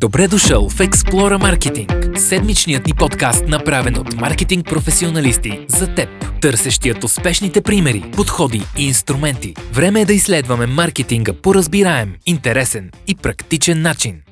Добре дошъл в Explora Marketing, седмичният ни подкаст, направен от маркетинг професионалисти за теб, търсещият успешните примери, подходи и инструменти. Време е да изследваме маркетинга по разбираем, интересен и практичен начин.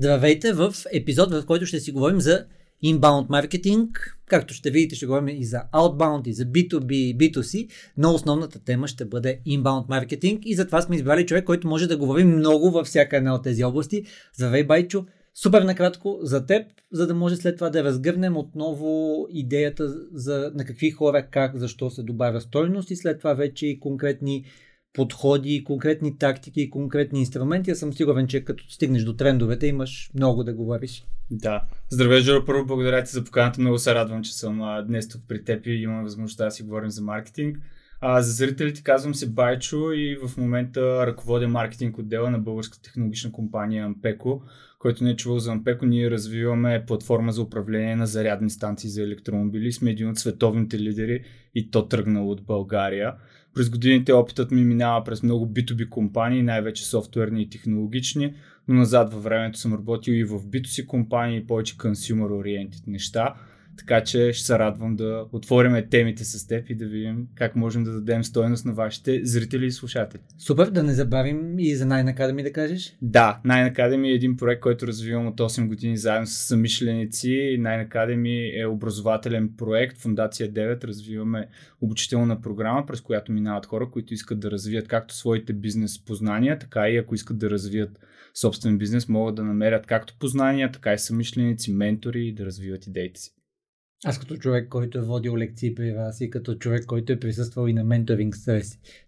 Здравейте в епизод, в който ще си говорим за inbound маркетинг. Както ще видите, ще говорим и за outbound, и за B2B, и B2C, но основната тема ще бъде inbound маркетинг и затова сме избрали човек, който може да говори много във всяка една от тези области. Здравей, Байчо! Супер накратко за теб, за да може след това да разгърнем отново идеята за на какви хора, как, защо се добавя стойност и след това вече и конкретни подходи, конкретни тактики и конкретни инструменти. Аз съм сигурен, че като стигнеш до трендовете имаш много да говориш. Да. Здравей, Жоро. Първо благодаря ти за поканата. Много се радвам, че съм а, днес тук при теб и имам възможността да си говорим за маркетинг. А, за зрителите казвам се Байчо и в момента ръководя маркетинг отдела на българска технологична компания Ампеко. Който не е чувал за Ампеко, ние развиваме платформа за управление на зарядни станции за електромобили. Сме един от световните лидери и то тръгнал от България. През годините опитът ми минава през много B2B компании, най-вече софтуерни и технологични, но назад във времето съм работил и в B2C компании повече consumer oriented неща. Така че ще се радвам да отворим темите с теб и да видим как можем да дадем стойност на вашите зрители и слушатели. Супер, да не забравим и за Nine Academy да кажеш. Да, Nine Academy е един проект, който развивам от 8 години заедно с самишленици. Nine Academy е образователен проект, Фундация 9. Развиваме обучителна програма, през която минават хора, които искат да развият както своите бизнес познания, така и ако искат да развият собствен бизнес, могат да намерят както познания, така и самишленици, ментори и да развиват идеите си. Аз като човек, който е водил лекции при вас и като човек, който е присъствал и на менторинг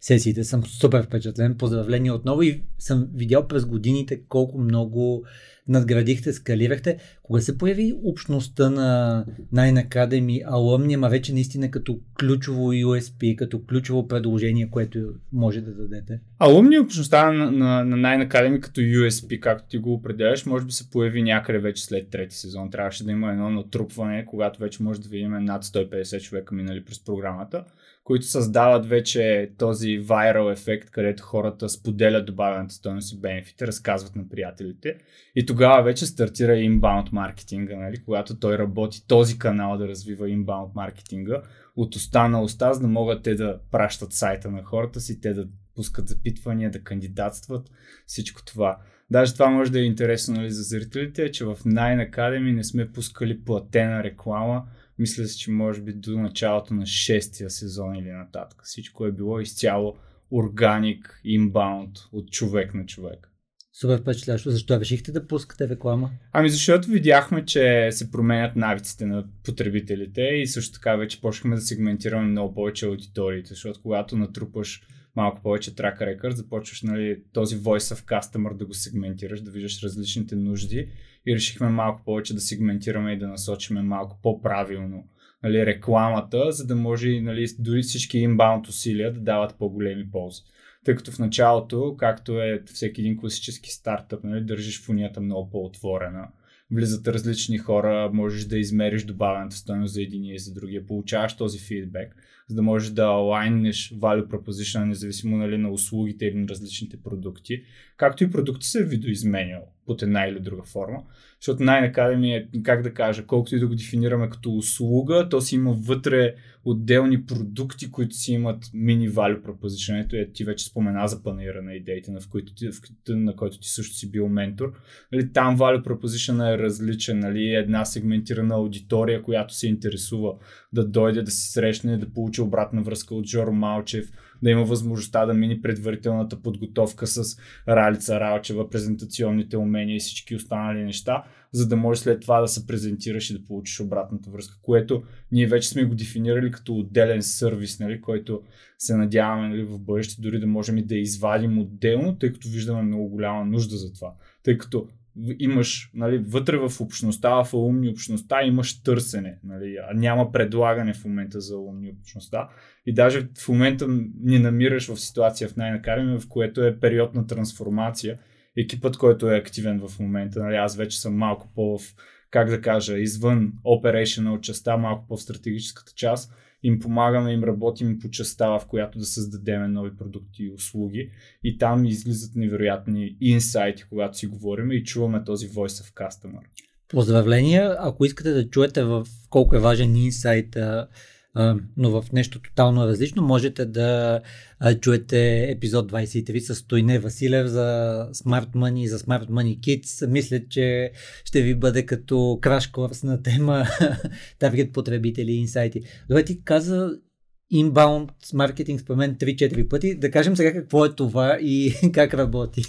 сесиите, съм супер впечатлен. Поздравления отново и съм видял през годините колко много надградихте, скалирахте. Кога се появи общността на Nine Academy Alumni, ама вече наистина като ключово USP, като ключово предложение, което може да дадете? Алумни общността на, на, на Nine Academy като USP, както ти го определяш, може би се появи някъде вече след трети сезон. Трябваше да има едно натрупване, когато вече може да видим над 150 човека минали през програмата които създават вече този вайрал ефект, където хората споделят добавената стоеност и бенефите, разказват на приятелите. И тогава вече стартира инбаунд маркетинга, нали? когато той работи този канал да развива инбаунд маркетинга от уста на уста, за да могат те да пращат сайта на хората си, те да пускат запитвания, да кандидатстват, всичко това. Даже това може да е интересно нали, за зрителите, че в Nine Academy не сме пускали платена реклама, мисля си, че може би до началото на шестия сезон или нататък. Всичко е било изцяло органик, инбаунд, от човек на човек. Супер впечатляващо. Защо решихте да пускате реклама? Ами защото видяхме, че се променят навиците на потребителите и също така вече почнахме да сегментираме много повече аудиториите, защото когато натрупаш малко повече track record, започваш нали, този voice of customer да го сегментираш, да виждаш различните нужди и решихме малко повече да сегментираме и да насочиме малко по-правилно нали, рекламата, за да може нали, дори всички инбаунд усилия да дават по-големи ползи. Тъй като в началото, както е всеки един класически стартъп, нали, държиш фунията много по-отворена. Влизат различни хора, можеш да измериш добавената стоеност за един и за другия, получаваш този фидбек за да можеш да алайнеш value proposition, независимо нали, на услугите или на различните продукти, както и продукта се е видоизменял под една или друга форма. Защото най-накаде ми е, как да кажа, колкото и да го дефинираме като услуга, то си има вътре отделни продукти, които си имат мини value proposition. Ето е, ти вече спомена за панера на идеите, на, в които ти, в, на който ти също си бил ментор. Нали, там value proposition е различен. Нали, една сегментирана аудитория, която се интересува да дойде да се срещне, да получи обратна връзка от Жоро Малчев, да има възможността да мини предварителната подготовка с Ралица Ралчева, презентационните умения и всички останали неща, за да може след това да се презентираш и да получиш обратната връзка, което ние вече сме го дефинирали като отделен сервис, нали, който се надяваме нали, в бъдеще дори да можем и да извадим отделно, тъй като виждаме много голяма нужда за това. Тъй като имаш нали, вътре в общността, в умни общността имаш търсене, нали, а няма предлагане в момента за умни общността. И даже в момента ни намираш в ситуация в най-накараме, в което е период на трансформация. Екипът, който е активен в момента, нали, аз вече съм малко по в как да кажа, извън operational частта, малко по-стратегическата част им помагаме, им работим по частта, в която да създадем нови продукти и услуги. И там излизат невероятни инсайти, когато си говорим и чуваме този voice of customer. Поздравления! Ако искате да чуете в колко е важен инсайт но в нещо тотално различно. Можете да чуете епизод 23 с Стойне Василев за Smart Money, за Smart Money Kids. Мисля, че ще ви бъде като краш курс на тема таргет потребители и инсайти. Добре, ти каза inbound маркетинг според мен 3-4 пъти. Да кажем сега какво е това и как работи.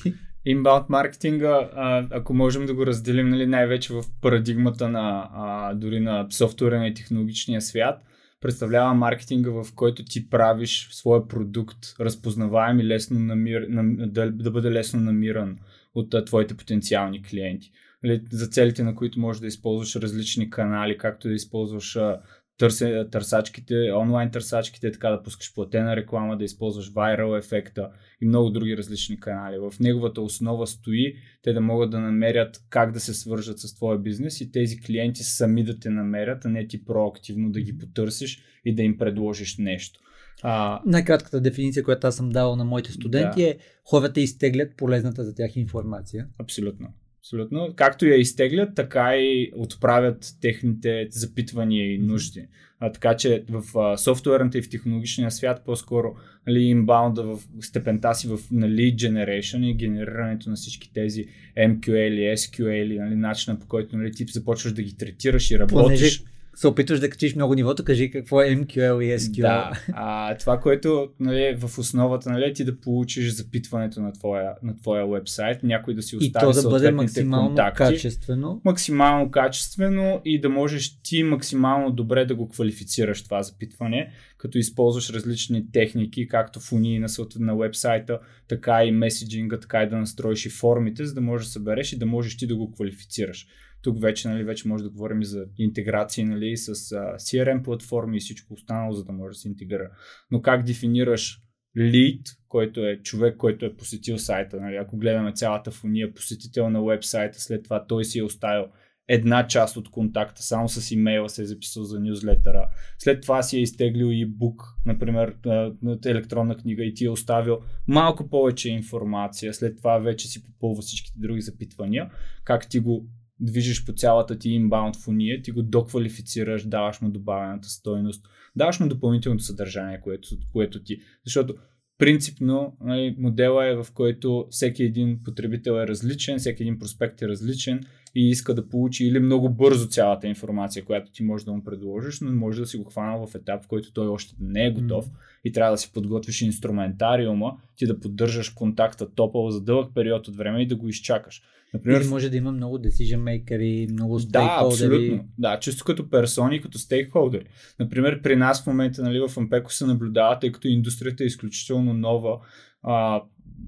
Inbound маркетинга, ако можем да го разделим нали, най-вече в парадигмата на а, дори на софтуера и технологичния свят – представлява маркетинга, в който ти правиш своя продукт разпознаваем и лесно намир, нам, да, да бъде лесно намиран от а, твоите потенциални клиенти. Нали, за целите, на които можеш да използваш различни канали, както да използваш а, търсе, търсачките, онлайн търсачките, така да пускаш платена реклама, да използваш viral ефекта и много други различни канали. В неговата основа стои те да могат да намерят как да се свържат с твоя бизнес и тези клиенти сами да те намерят, а не ти проактивно да ги потърсиш и да им предложиш нещо. А... Най-кратката дефиниция, която аз съм давал на моите студенти да. е хората изтеглят полезната за тях информация. Абсолютно. Абсолютно. Както я изтеглят, така и отправят техните запитвания и нужди. А, така че в а, софтуерната и в технологичния свят по-скоро нали, инбаунда в степента си в нали, generation и генерирането на всички тези MQL, SQL, нали, начина по който нали, ти започваш да ги третираш и работиш. Понеже се опитваш да качиш много нивото, кажи какво е MQL и SQL. Да, а, това, което нали, е в основата нали, е ти да получиш запитването на твоя, на твоя вебсайт, някой да си остави и то да бъде максимално контакти, качествено. Максимално качествено и да можеш ти максимално добре да го квалифицираш това запитване, като използваш различни техники, както в унии на, на вебсайта, така и меседжинга, така и да настроиш и формите, за да можеш да събереш и да можеш ти да го квалифицираш. Тук вече, нали, вече може да говорим и за интеграции нали, с uh, CRM платформи и всичко останало, за да може да се интегрира. Но как дефинираш лид, който е човек, който е посетил сайта. Нали? Ако гледаме цялата фония, посетител на вебсайта, след това той си е оставил една част от контакта, само с имейла се е записал за нюзлетъра. След това си е изтеглил и бук, например, електронна книга и ти е оставил малко повече информация. След това вече си попълва всичките други запитвания. Как ти го движиш по цялата ти инбаунд фония, ти го доквалифицираш, даваш му добавената стойност, даваш му допълнителното съдържание, което, което ти. Защото принципно нали, модела е в който всеки един потребител е различен, всеки един проспект е различен и иска да получи или много бързо цялата информация, която ти можеш да му предложиш, но може да си го хванал в етап, в който той още не е готов mm. и трябва да си подготвиш инструментариума, ти да поддържаш контакта топъл за дълъг период от време и да го изчакаш. Например, Или може да има много decision makers, много стейкхолдери. Да, абсолютно. Да, чисто като персони, като стейкхолдери. Например, при нас в момента нали, в Ампеко се наблюдава, тъй като индустрията е изключително нова. А,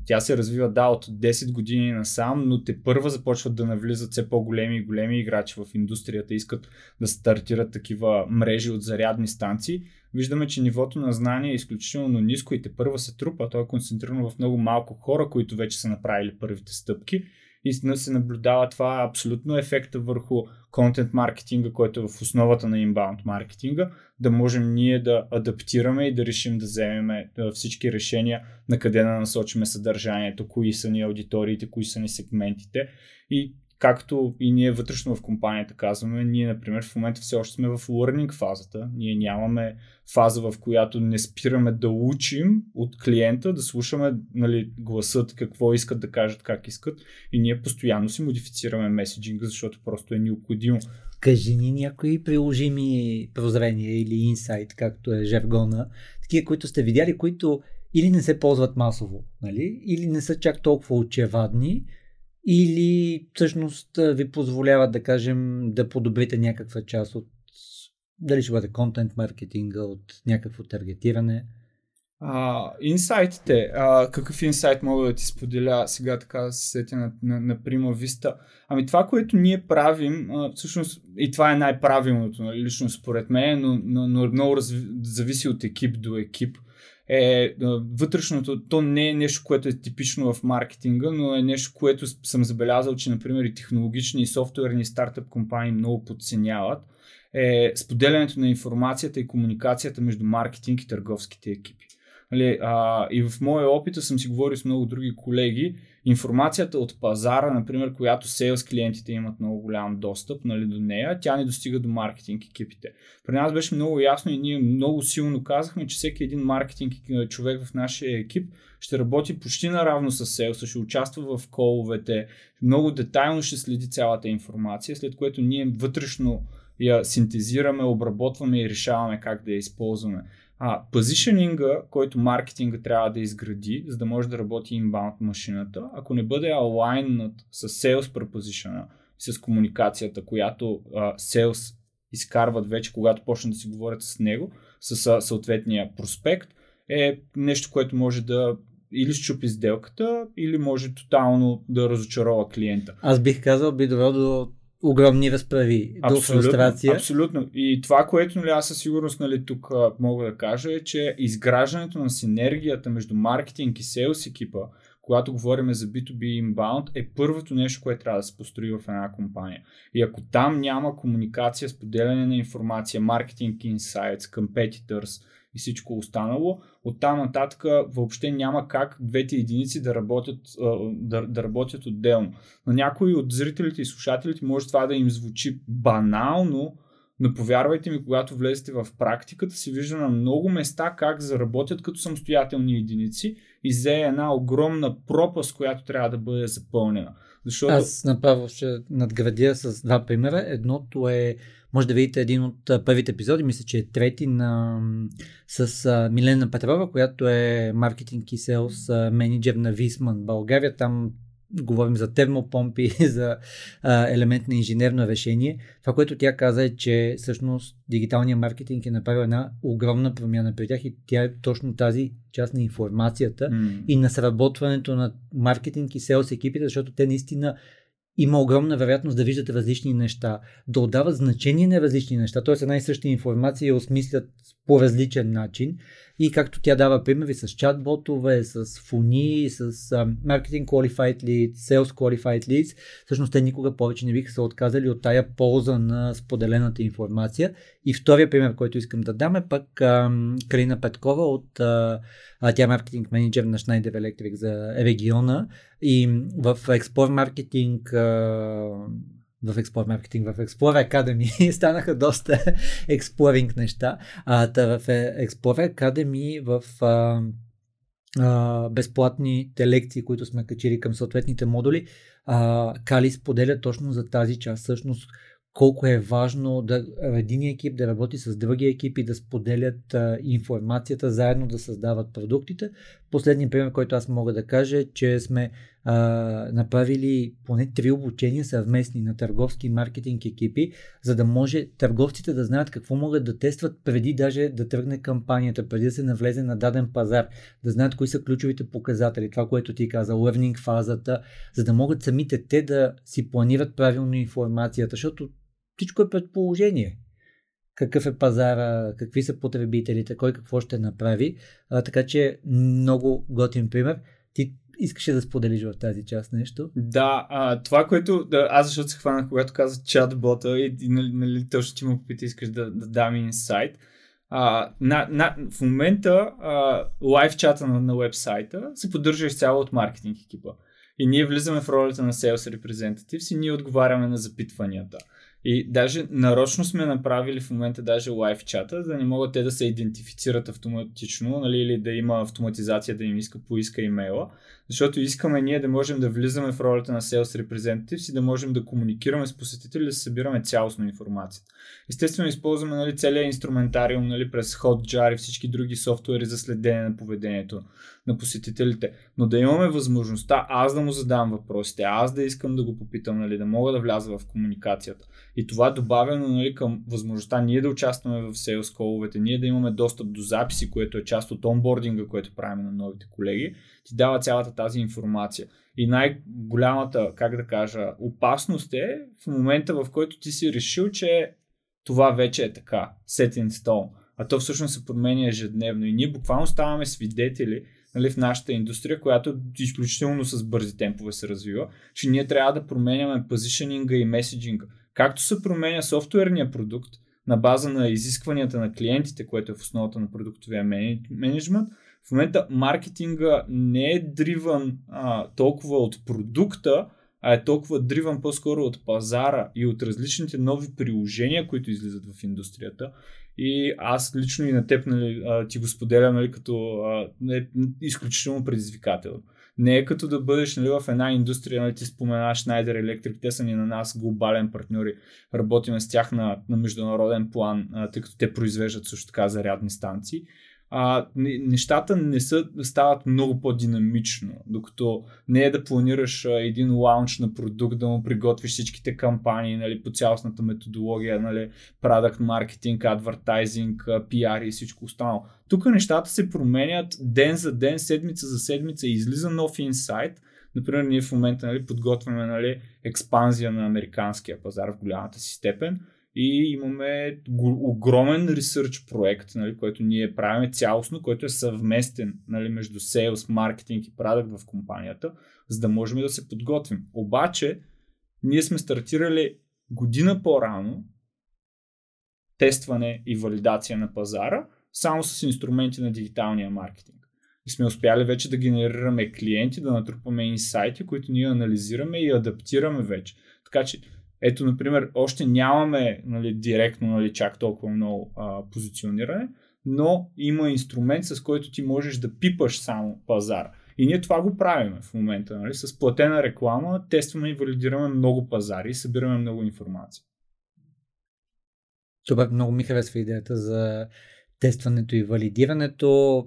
тя се развива, да, от 10 години насам, но те първа започват да навлизат все по-големи и големи играчи в индустрията, искат да стартират такива мрежи от зарядни станции. Виждаме, че нивото на знание е изключително ниско и те първа се трупа. То е концентрирано в много малко хора, които вече са направили първите стъпки и се наблюдава. Това абсолютно ефекта върху контент маркетинга, който е в основата на инбаунд маркетинга, да можем ние да адаптираме и да решим да вземем всички решения на къде да насочиме съдържанието, кои са ни аудиториите, кои са ни сегментите. И както и ние вътрешно в компанията казваме, ние, например, в момента все още сме в learning фазата. Ние нямаме фаза, в която не спираме да учим от клиента, да слушаме нали, гласът, какво искат да кажат, как искат. И ние постоянно си модифицираме меседжинга, защото просто е необходимо. Кажи ни някои приложими прозрения или инсайт, както е жаргона, такива, които сте видяли, които или не се ползват масово, нали? или не са чак толкова очевадни, или всъщност ви позволяват да кажем да подобрите някаква част от дали ще бъде контент маркетинга, от някакво таргетиране? А, инсайтите. А, какъв инсайт мога да ти споделя сега така се сетя на, на, на Прима Виста? Ами това, което ние правим, а, всъщност и това е най-правилното, нали, лично според мен, но, но, но много раз, зависи от екип до екип е вътрешното, то не е нещо, което е типично в маркетинга, но е нещо, което съм забелязал, че например и технологични и софтуерни стартъп компании много подценяват е споделянето на информацията и комуникацията между маркетинг и търговските екипи. Нали, а, и в моя опит съм си говорил с много други колеги, информацията от пазара, например, която сейлс клиентите имат много голям достъп нали, до нея, тя не достига до маркетинг екипите. При нас беше много ясно и ние много силно казахме, че всеки един маркетинг човек в нашия екип ще работи почти наравно с сейлса, ще участва в коловете, много детайлно ще следи цялата информация, след което ние вътрешно я синтезираме, обработваме и решаваме как да я използваме. А позишенинга, който маркетинга трябва да изгради, за да може да работи inbound машината, ако не бъде алайннат с sales preposition, с комуникацията, която uh, sales изкарват вече, когато почнат да си говорят с него, с uh, съответния проспект, е нещо, което може да или щупи сделката, или може тотално да разочарова клиента. Аз бих казал, би довел до огромни разправи абсолютно, до фрустрация. Абсолютно. И това, което нали, аз със сигурност нали, тук а, мога да кажа е, че изграждането на синергията между маркетинг и селс екипа, когато говорим за B2B inbound, е първото нещо, което трябва да се построи в една компания. И ако там няма комуникация, споделяне на информация, маркетинг инсайтс, competitors, и всичко останало. От там нататък въобще няма как двете единици да работят, да, да работят отделно. На някои от зрителите и слушателите може това да им звучи банално, но повярвайте ми, когато влезете в практиката, се вижда на много места как заработят като самостоятелни единици и взе една огромна пропаст, която трябва да бъде запълнена. Защото... Аз направо ще надградя с два примера. Едното е може да видите един от първите епизоди, мисля, че е трети на, с а, Милена Петрова, която е маркетинг и селс менеджер на Висман България. Там говорим за термопомпи, за а, елемент на инженерно решение. Това, което тя каза е, че всъщност дигиталният маркетинг е направил една огромна промяна при тях и тя е точно тази част на информацията mm. и на сработването на маркетинг и селс екипите, защото те наистина има огромна вероятност да виждате различни неща, да отдават значение на различни неща, т.е. една и съща информация я осмислят по различен начин и както тя дава примери с чатботове, с фуни, с Marketing Qualified Leads, Sales Qualified Leads, всъщност те никога повече не биха се отказали от тая полза на споделената информация. И втория пример, който искам да дам е пък uh, Карина Петкова от uh, тя е маркетинг менеджер на Schneider Electric за региона и в Explore Marketing в Explore Marketing, в Explore Academy станаха доста експлоринг неща. А, та в Explore Academy в а, а, безплатните лекции, които сме качили към съответните модули, а, Кали споделя точно за тази част. Всъщност, колко е важно да един екип да работи с други екипи, да споделят а, информацията, заедно да създават продуктите. Последният пример, който аз мога да кажа е, че сме а, направили поне три обучения съвместни на търговски маркетинг екипи, за да може търговците да знаят какво могат да тестват преди даже да тръгне кампанията, преди да се навлезе на даден пазар, да знаят кои са ключовите показатели, това, което ти каза, learning фазата, за да могат самите те да си планират правилно информацията, защото всичко е предположение. Какъв е пазара, какви са потребителите, кой какво ще направи. А, така че много готин пример. Ти искаше да споделиш в тази част нещо? Да, а, това, което да, аз защото се хванах, когато каза чат-бота и, и нали, нали, точно ти му попита, искаш да, да дам инсайт. А, на, на, в момента а, лайв чата на, на вебсайта се поддържа изцяло от маркетинг екипа. И ние влизаме в ролята на Sales Representatives и ние отговаряме на запитванията. И даже нарочно сме направили в момента даже лайв чата, да не могат те да се идентифицират автоматично, нали, или да има автоматизация да им иска, поиска имейла, защото искаме ние да можем да влизаме в ролята на Sales Representatives и да можем да комуникираме с посетители, да събираме цялостно информацията. Естествено, използваме нали, целият инструментариум нали, през Hotjar и всички други софтуери за следение на поведението на посетителите. Но да имаме възможността аз да му задам въпросите, аз да искам да го попитам, нали, да мога да вляза в комуникацията. И това добавено нали, към възможността ние да участваме в sales коловете, ние да имаме достъп до записи, което е част от онбординга, което правим на новите колеги, ти дава цялата тази информация. И най-голямата, как да кажа, опасност е в момента, в който ти си решил, че това вече е така, set in stone а то всъщност се променя ежедневно. И ние буквално ставаме свидетели нали, в нашата индустрия, която изключително с бързи темпове се развива, че ние трябва да променяме позишнинга и меседжинга. Както се променя софтуерния продукт на база на изискванията на клиентите, което е в основата на продуктовия менеджмент, в момента маркетинга не е дриван а, толкова от продукта, а е толкова дриван по-скоро от пазара и от различните нови приложения, които излизат в индустрията. И аз лично и на теб нали, ти го споделям нали, като е изключително предизвикателно. Не е като да бъдеш нали, в една индустрия, нали, ти споменаш Schneider Electric, те са ни на нас глобален партньори, работиме с тях на, на международен план, тъй като те произвеждат също така зарядни станции а, нещата не са, стават много по-динамично, докато не е да планираш а, един лаунч на продукт, да му приготвиш всичките кампании нали, по цялостната методология, нали, product marketing, advertising, PR и всичко останало. Тук нещата се променят ден за ден, седмица за седмица, излиза нов инсайт. Например, ние в момента нали, подготвяме нали, експанзия на американския пазар в голямата си степен и имаме огромен ресърч проект, нали, който ние правим цялостно, който е съвместен нали, между sales, маркетинг и продукт в компанията, за да можем да се подготвим. Обаче, ние сме стартирали година по-рано тестване и валидация на пазара, само с инструменти на дигиталния маркетинг. И сме успяли вече да генерираме клиенти, да натрупаме инсайти, които ние анализираме и адаптираме вече. Така че ето, например, още нямаме нали, директно нали, чак толкова много а, позициониране, но има инструмент, с който ти можеш да пипаш само пазара. И ние това го правим в момента. Нали? С платена реклама тестваме и валидираме много пазари и събираме много информация. Това много ми харесва идеята за тестването и валидирането.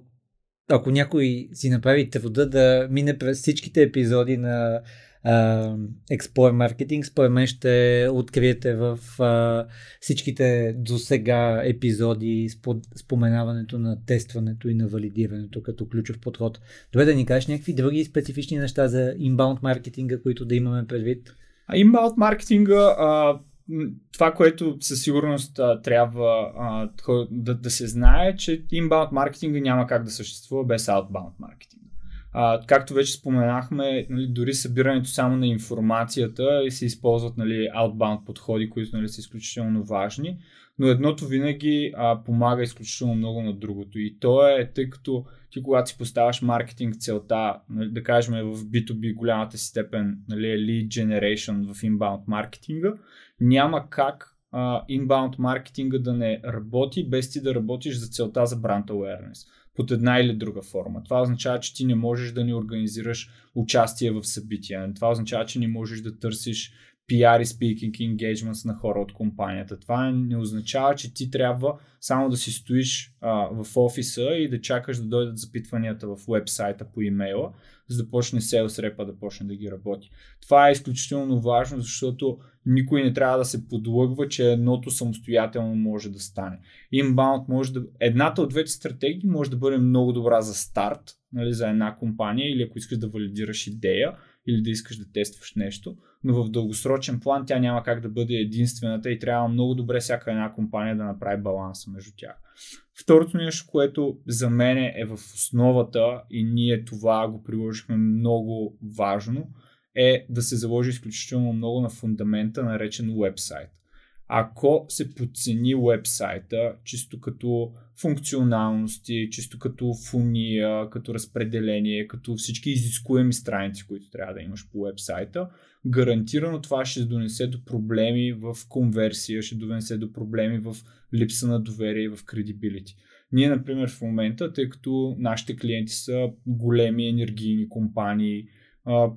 Ако някой си направи труда да мине през всичките епизоди на Explore Marketing, според мен ще откриете в всичките до сега епизоди споменаването на тестването и на валидирането като ключов подход. Добре да ни кажеш някакви други специфични неща за inbound маркетинга, които да имаме предвид? Inbound маркетинга, това, което със сигурност трябва да, да се знае, че inbound маркетинга няма как да съществува без outbound маркетинг. А, както вече споменахме, нали, дори събирането само на информацията и се използват нали, outbound подходи, които нали, са изключително важни, но едното винаги а, помага изключително много на другото. И то е, тъй като ти когато си поставяш маркетинг целта, нали, да кажем в B2B голямата си степен нали, lead generation в inbound маркетинга, няма как а, inbound маркетинга да не работи без ти да работиш за целта за brand awareness под една или друга форма. Това означава, че ти не можеш да ни организираш участие в събития. Това означава, че не можеш да търсиш PR и speaking engagements на хора от компанията. Това не означава, че ти трябва само да си стоиш а, в офиса и да чакаш да дойдат запитванията в вебсайта по имейла, за да почне Sales Rep да почне да ги работи. Това е изключително важно, защото никой не трябва да се подлъгва, че едното самостоятелно може да стане. Inbound може да... Едната от двете стратегии може да бъде много добра за старт, нали, за една компания или ако искаш да валидираш идея или да искаш да тестваш нещо, но в дългосрочен план тя няма как да бъде единствената и трябва много добре всяка една компания да направи баланса между тях. Второто нещо, което за мен е в основата и ние това го приложихме много важно, е да се заложи изключително много на фундамента, наречен вебсайт. Ако се подцени вебсайта, чисто като функционалности, чисто като фуния, като разпределение, като всички изискуеми страници, които трябва да имаш по вебсайта, гарантирано това ще донесе до проблеми в конверсия, ще донесе до проблеми в липса на доверие и в кредибилити. Ние, например, в момента, тъй като нашите клиенти са големи енергийни компании,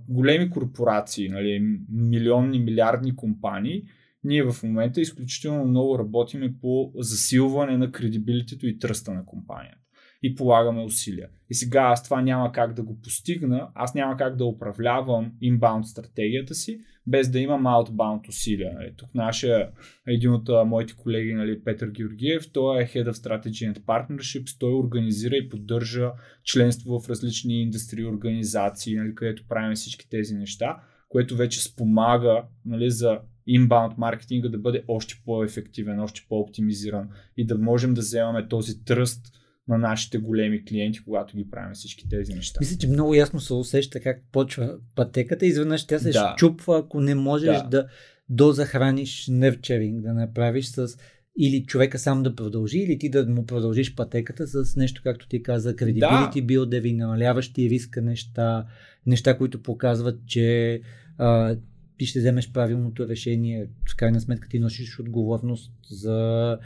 големи корпорации, нали, милионни, милиардни компании, ние в момента изключително много работиме по засилване на кредибилитето и тръста на компанията. И полагаме усилия. И сега аз това няма как да го постигна, аз няма как да управлявам инбаунд стратегията си, без да имам outbound усилия. Нали. Тук нашия, един от моите колеги, нали, Петър Георгиев, той е Head of Strategy and Partnerships, той организира и поддържа членство в различни индустрии организации, нали, където правим всички тези неща, което вече спомага нали, за инбаунд маркетинга да бъде още по-ефективен, още по-оптимизиран и да можем да вземаме този тръст на нашите големи клиенти, когато ги правим всички тези неща. Мисля, че много ясно се усеща как почва пътеката и изведнъж тя се Да. щупва, ако не можеш Да. да, дозахраниш нърчеринг, да направиш с или човека сам да продължи, или ти да му продължиш пътеката с нещо, както ти каза, credibility builder, намаляващи риска неща, неща, които показват, че а, ти ще вземеш правилното решение. В крайна сметка ти носиш отговорност за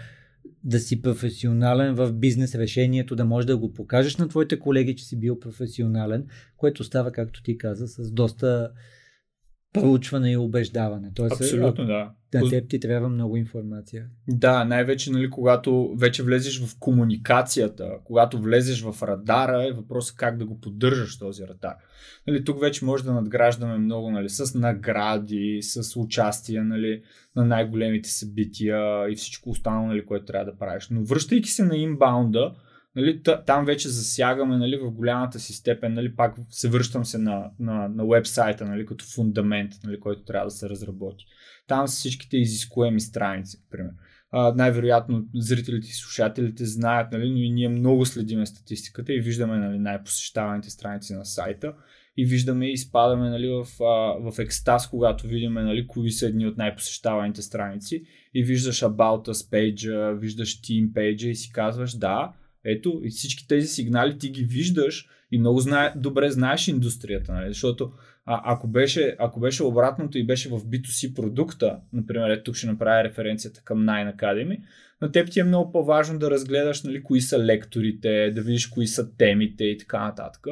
да си професионален в бизнес решението, да можеш да го покажеш на твоите колеги, че си бил професионален, което става, както ти каза, с доста проучване и убеждаване. Тоест, Абсолютно, да. На теб ти трябва много информация. Да, най-вече, нали, когато вече влезеш в комуникацията, когато влезеш в радара, е въпросът как да го поддържаш този радар. Нали, тук вече може да надграждаме много нали, с награди, с участие нали, на най-големите събития и всичко останало, нали, което трябва да правиш. Но връщайки се на инбаунда, нали, та- там вече засягаме нали, в голямата си степен, нали, пак се връщам се на, на, на вебсайта, нали, като фундамент, нали, който трябва да се разработи. Там са всичките изискуеми страници, например. А, най-вероятно зрителите и слушателите знаят, нали, но и ние много следиме статистиката и виждаме нали, най-посещаваните страници на сайта и виждаме и изпадаме нали, в, а, в екстаз, когато видим нали, кои са едни от най-посещаваните страници и виждаш About Us page, виждаш Team page и си казваш да, ето и всички тези сигнали ти ги виждаш и много знае, добре знаеш индустрията, нали? защото а, ако, беше, ако беше обратното и беше в B2C продукта, например, ето тук ще направя референцията към Nine Academy, на теб ти е много по-важно да разгледаш нали, кои са лекторите, да видиш кои са темите и така нататък.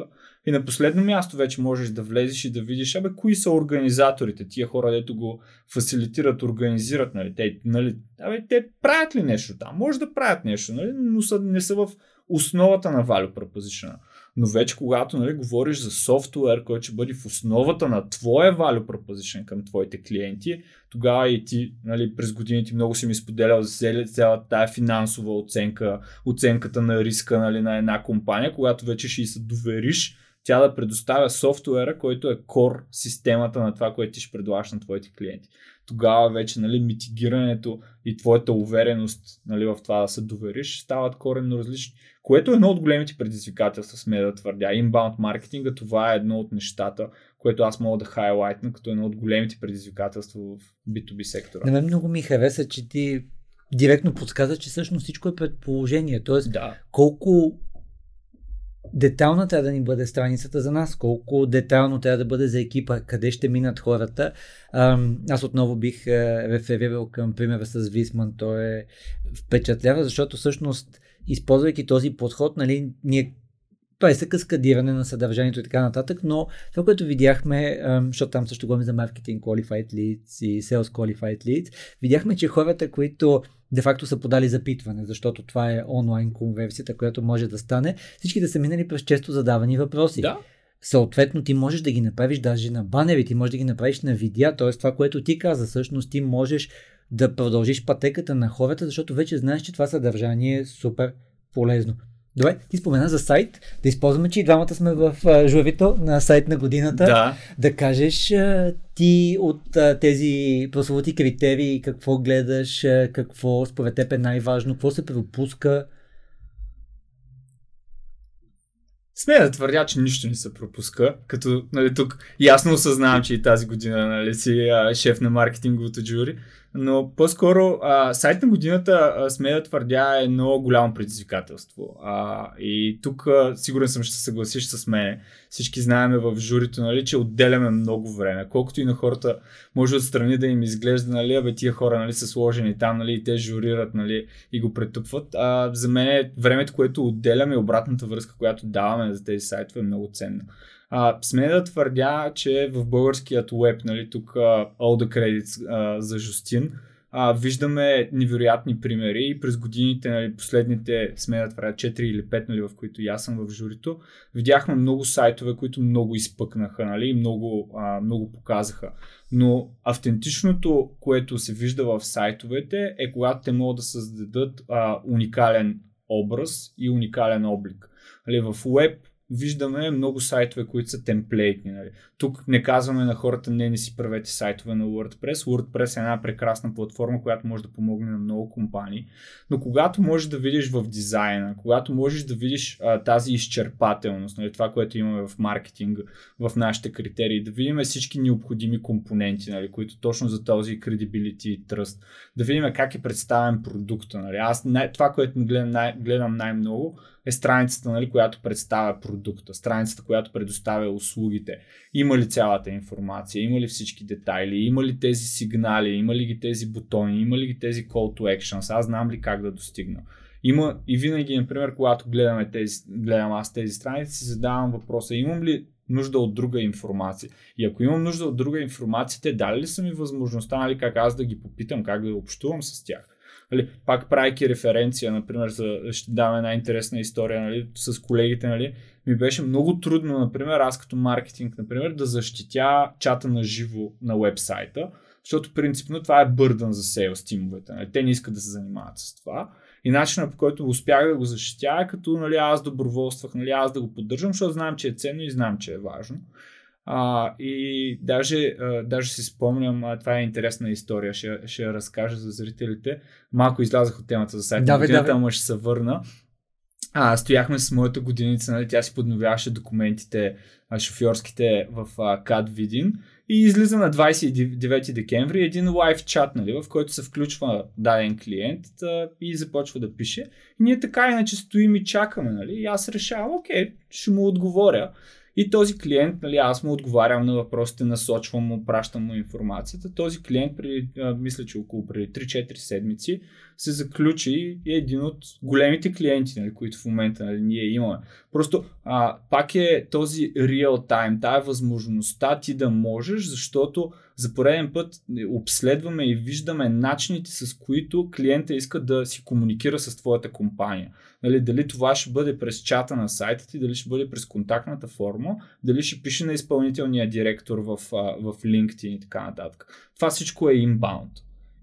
И на последно място вече можеш да влезеш и да видиш, абе, кои са организаторите, тия хора, дето го фасилитират, организират, нали, те, нали, абе, те правят ли нещо там? Може да правят нещо, нали, но са, не са в основата на value proposition. Но вече когато нали, говориш за софтуер, който ще бъде в основата на твоя value proposition към твоите клиенти, тогава и ти нали, през годините много си ми споделял за цялата тая финансова оценка, оценката на риска нали, на една компания, когато вече ще и се довериш тя да предоставя софтуера, който е core системата на това, което ти ще предлагаш на твоите клиенти. Тогава вече нали, митигирането и твоята увереност нали, в това да се довериш стават коренно различни. Което е едно от големите предизвикателства, сме да твърдя. Inbound маркетинга, това е едно от нещата, което аз мога да хайлайтна като едно от големите предизвикателства в B2B сектора. На мен много ми хареса, че ти директно подсказа, че всъщност всичко е предположение. Тоест, Да, колко детална трябва да ни бъде страницата за нас, колко детално трябва да бъде за екипа, къде ще минат хората. Аз отново бих е, реферирал към примера с Висман, той е впечатлява, защото всъщност, използвайки този подход, нали, ние това е каскадиране на съдържанието и така нататък, но това, което видяхме, защото там също говорим за маркетинг qualified leads и sales qualified leads, видяхме, че хората, които де-факто са подали запитване, защото това е онлайн конверсията, която може да стане, всички да са минали през често задавани въпроси. да, Съответно, ти можеш да ги направиш даже на банери, ти можеш да ги направиш на видеа, т.е. това, което ти каза, всъщност ти можеш да продължиш пътеката на хората, защото вече знаеш, че това съдържание е супер полезно. Добре, ти спомена за сайт, да използваме, че и двамата сме в журито на сайт на годината. да. Да кажеш ти от тези прословути критерии, какво гледаш, какво според теб е най-важно, какво се пропуска. Смея да твърдя, че нищо не се пропуска, като нали, тук ясно осъзнавам, че и тази година нали, си а, шеф на маркетинговото жури, но по-скоро а, сайт на годината, а, смея да твърдя, е много голямо предизвикателство. А, и тук а, сигурен съм, ще се съгласиш с мен. Всички знаем в журито, нали, че отделяме много време. Колкото и на хората може отстрани да им изглежда, нали, абе тия хора нали, са сложени там, нали, и те журират нали, и го претъпват. А, за мен е времето, което отделяме и обратната връзка, която даваме за тези сайтове е много ценна. А, сме да твърдя, че в българският веб, нали, тук uh, all the credits uh, за Жустин, а, виждаме невероятни примери и през годините, нали, последните, сме да твърдя, 4 или 5, нали, в които и съм в журито, видяхме много сайтове, които много изпъкнаха нали, много, а, много показаха. Но автентичното, което се вижда в сайтовете е когато те могат да създадат а, уникален образ и уникален облик. Нали, в веб виждаме много сайтове, които са темплейтни. Нали. Тук не казваме на хората, не, не си правете сайтове на WordPress. WordPress е една прекрасна платформа, която може да помогне на много компании. Но когато можеш да видиш в дизайна, когато можеш да видиш а, тази изчерпателност, нали, това, което имаме в маркетинга, в нашите критерии, да видим всички необходими компоненти, нали, които точно за този credibility и trust, да видим как е представен продукта. Нали. Аз най- това, което гледам, най- гледам най-много, е страницата, нали, която представя продукта, страницата, която предоставя услугите. Има ли цялата информация, има ли всички детайли, има ли тези сигнали, има ли ги тези бутони, има ли ги тези call to actions, аз знам ли как да достигна. Има и винаги, например, когато гледаме тези, гледам аз тези страници, си задавам въпроса, имам ли нужда от друга информация. И ако имам нужда от друга информация, те дали ли са ми възможността, нали, как аз да ги попитам, как да общувам с тях. Нали, пак правейки референция, например, за, ще дам една интересна история нали, с колегите, нали, ми беше много трудно, например, аз като маркетинг, например, да защитя чата на живо на вебсайта, защото принципно това е бърдън за сейлс тимовете. Нали. Те не искат да се занимават с това. И начинът по който успях да го защитя е като нали, аз доброволствах, нали, аз да го поддържам, защото знам, че е ценно и знам, че е важно. А, и даже, а, даже си спомням, а, това е интересна история, ще, ще я разкажа за зрителите. Малко излязах от темата за сайта Давай, годината, давай. ама ще се върна. А, стояхме с моята годиница, нали, тя си подновяваше документите а, шофьорските в а, CAD Видин и излиза на 29 декември един лайв чат, нали, в който се включва даден клиент а, и започва да пише. И ние така иначе стоим и чакаме, нали, и аз решавам, окей, ще му отговоря. И този клиент, нали, аз му отговарям на въпросите, насочвам му, пращам му информацията. Този клиент, преди, а, мисля, че около преди 3-4 седмици, се заключи и е един от големите клиенти, нали, които в момента нали, ние имаме. Просто а, пак е този real time, тая възможността ти да можеш, защото за пореден път обследваме и виждаме начините, с които клиента иска да си комуникира с твоята компания. Нали, дали това ще бъде през чата на сайта ти, дали ще бъде през контактната форма, дали ще пише на изпълнителния директор в, в LinkedIn и така нататък. Това всичко е inbound.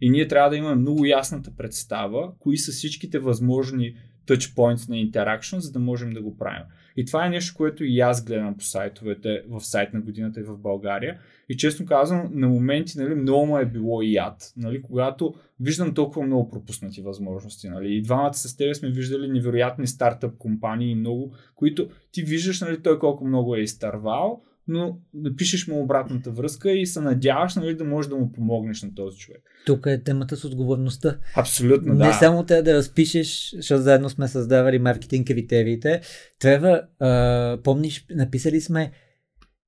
И ние трябва да имаме много ясната представа, кои са всичките възможни touch points на интеракшн, за да можем да го правим. И това е нещо, което и аз гледам по сайтовете, в сайт на годината и в България. И честно казвам, на моменти нали, много му е било и яд. Нали, когато виждам толкова много пропуснати възможности. Нали. И двамата с тебе сме виждали невероятни стартъп компании, много, които ти виждаш нали, той колко много е изтървал, но напишеш му обратната връзка и се надяваш нали, да можеш да му помогнеш на този човек. Тук е темата с отговорността. Абсолютно, Не да. само трябва да разпишеш, защото заедно сме създавали маркетинг критериите. Трябва, а, помниш, написали сме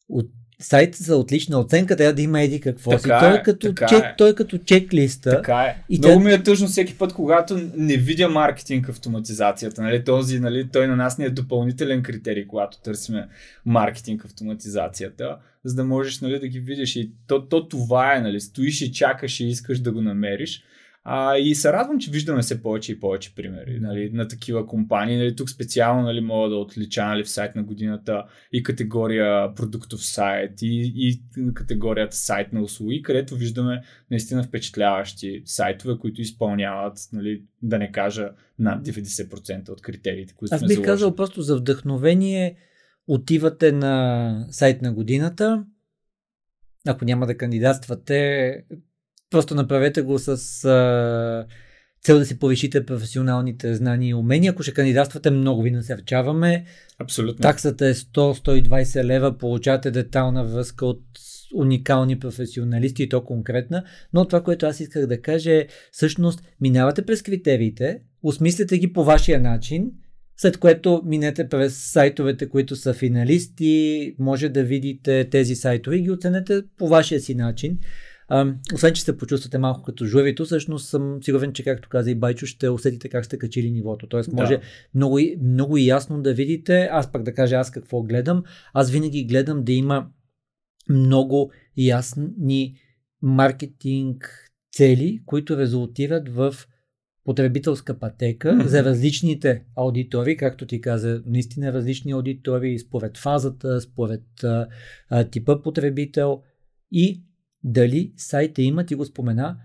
от сайт за отлична оценка, трябва да има еди какво Така си. Той е, като така чек, е. той е като чек-листа. Така е. И Много тя- ми е тъжно всеки път, когато не видя маркетинг автоматизацията. Нали? Този, нали, той на нас не е допълнителен критерий, когато търсиме маркетинг автоматизацията, за да можеш нали, да ги видиш. И то, то това е, нали, стоиш и чакаш и искаш да го намериш. А, и се радвам, че виждаме все повече и повече примери нали, на такива компании. Нали, тук специално нали, мога да отлича нали, в сайт на годината и категория продуктов сайт и, и категорията сайт на услуги, където виждаме наистина впечатляващи сайтове, които изпълняват, нали, да не кажа, над 90% от критериите, които Аз сме бих заложили. казал просто за вдъхновение отивате на сайт на годината. Ако няма да кандидатствате, просто направете го с а, цел да си повишите професионалните знания и умения. Ако ще кандидатствате, много ви насърчаваме. Абсолютно. Таксата е 100-120 лева, получавате детална връзка от уникални професионалисти и то конкретна, но това, което аз исках да кажа е всъщност минавате през критериите, осмисляте ги по вашия начин, след което минете през сайтовете, които са финалисти, може да видите тези сайтове и ги оценете по вашия си начин. А, освен, че се почувствате малко като журито, всъщност съм сигурен, че както каза и Байчо, ще усетите как сте качили нивото. Тоест може Да. много, много ясно да видите, аз пък да кажа аз какво гледам. Аз винаги гледам да има много ясни маркетинг цели, които резултират в потребителска пътека за различните аудитори, както ти каза, наистина различни аудитори, според фазата, според а, а, типа потребител и дали сайта има, ти го спомена,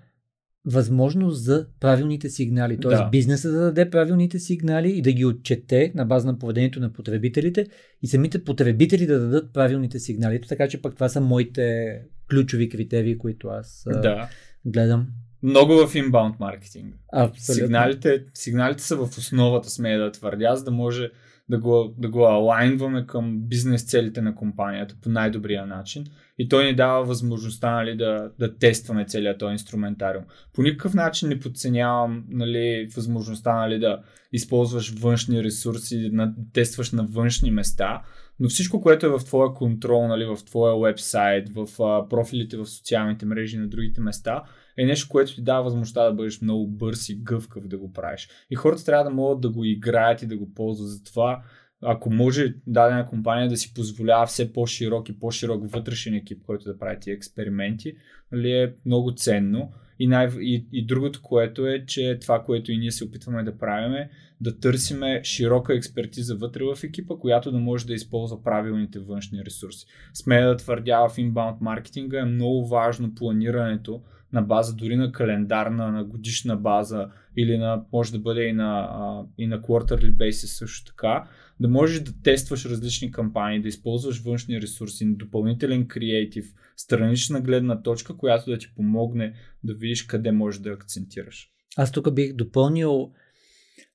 възможност за правилните сигнали. Тоест Да. бизнеса да даде правилните сигнали и да ги отчете на база на поведението на потребителите и самите потребители да дадат правилните сигнали. Ето така че пък това са моите ключови критерии, които аз Да. гледам. Много в инбаунд маркетинг. Абсолютно. Сигналите, сигналите са в основата, смея да твърдя, за да може да го, да го алайнваме към бизнес целите на компанията по най-добрия начин. И той ни дава възможността нали, да, да тестваме целият този инструментариум. По никакъв начин не подценявам нали, възможността нали, да използваш външни ресурси, да тестваш на външни места, но всичко, което е в твоя контрол, нали, в твоя вебсайт, в а, профилите в социалните мрежи на другите места, е нещо, което ти дава възможността да бъдеш много бърз и гъвкав да го правиш. И хората трябва да могат да го играят и да го ползват. Затова, ако може дадена компания да си позволява все по-широк и по-широк вътрешен екип, който да прави тия експерименти, нали, е много ценно. И, най- и, и другото, което е, че това, което и ние се опитваме да правим е да търсиме широка експертиза вътре в екипа, която да може да използва правилните външни ресурси. Смея да твърдя в инбаунд маркетинга е много важно планирането на база дори на календарна, на годишна база или на, може да бъде и на, а, и на quarterly basis също така, да можеш да тестваш различни кампании, да използваш външни ресурси, допълнителен креатив, странична гледна точка, която да ти помогне да видиш къде можеш да акцентираш. Аз тук бих допълнил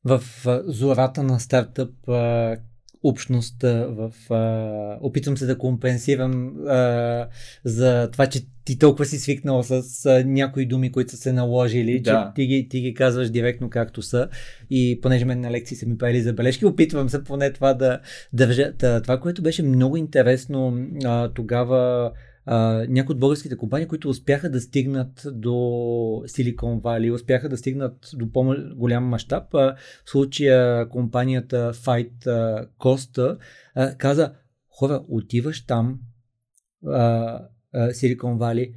в зората на стартъп общността, в, а, опитвам се да компенсирам а, за това, че ти толкова си свикнал с а, някои думи, които са се наложили, Да. че ти ги, ти ги казваш директно както са и понеже мен на лекции са ми правили забележки, опитвам се поне това да държа. Това, което беше много интересно а, тогава а, някои от българските компании, които успяха да стигнат до Silicon Valley, успяха да стигнат до по-голям мащаб. В случая компанията Fight а, Costa а, каза, хора, отиваш там, Silicon Valley,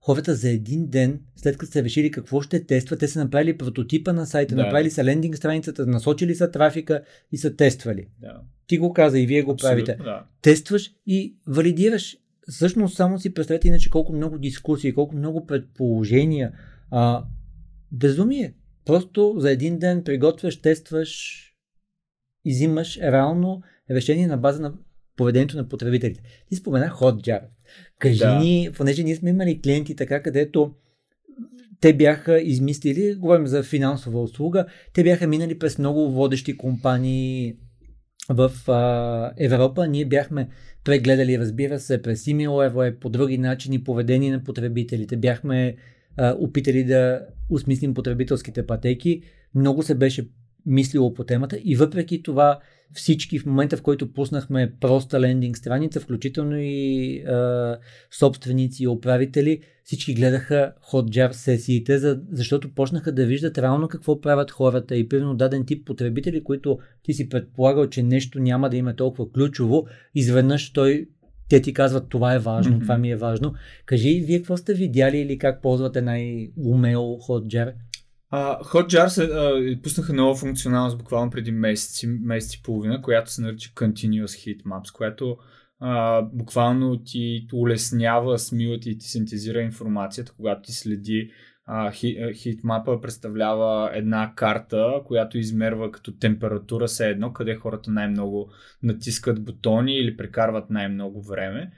хората за един ден, след като са решили какво ще тестват, те са направили прототипа на сайта, Да. направили са лендинг страницата, насочили са трафика и са тествали. Да, Ти го каза и вие го абсолютно, правите Да. тестваш и валидираш. Всъщност само си представете иначе колко много дискусии, колко много предположения. А, безумие. Просто за един ден приготвяш, тестваш, изимаш реално решение на база на поведението на потребителите. Ти спомена Hotjar. Кажи Да. ни, понеже ние сме имали клиенти така, където те бяха измислили, говорим за финансова услуга, те бяха минали през много водещи компании в а, Европа. Ние бяхме прегледали, разбира се, през Similarweb, по други начини поведение на потребителите. Бяхме а, опитали да осмислим потребителските пътеки. Много се беше мислило по темата и въпреки това всички в момента, в който пуснахме проста лендинг страница, включително и а, собственици и управители, всички гледаха Hotjar сесиите, за, защото почнаха да виждат реално какво правят хората и примерно даден тип потребители, които ти си предполагал, че нещо няма да има толкова ключово, изведнъж той те ти казват това е важно, Мгм. това ми е важно. Кажи, вие какво сте видяли или как ползвате най-умело Hotjar? Uh, Hotjar се, uh, пуснаха нова функционалност буквално преди месец, месец и половина, която се нарича Continuous Heat Maps, която uh, буквално ти улеснява, смила ти и ти синтезира информацията, когато ти следи uh, хитмапа представлява една карта, която измерва като температура все едно, къде хората най-много натискат бутони или прекарват най-много време.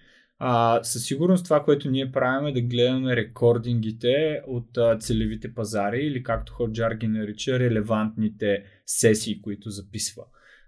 А, със сигурност това, което ние правим е да гледаме рекордингите от а, целевите пазари или както Hotjar ги нарича релевантните сесии, които записва.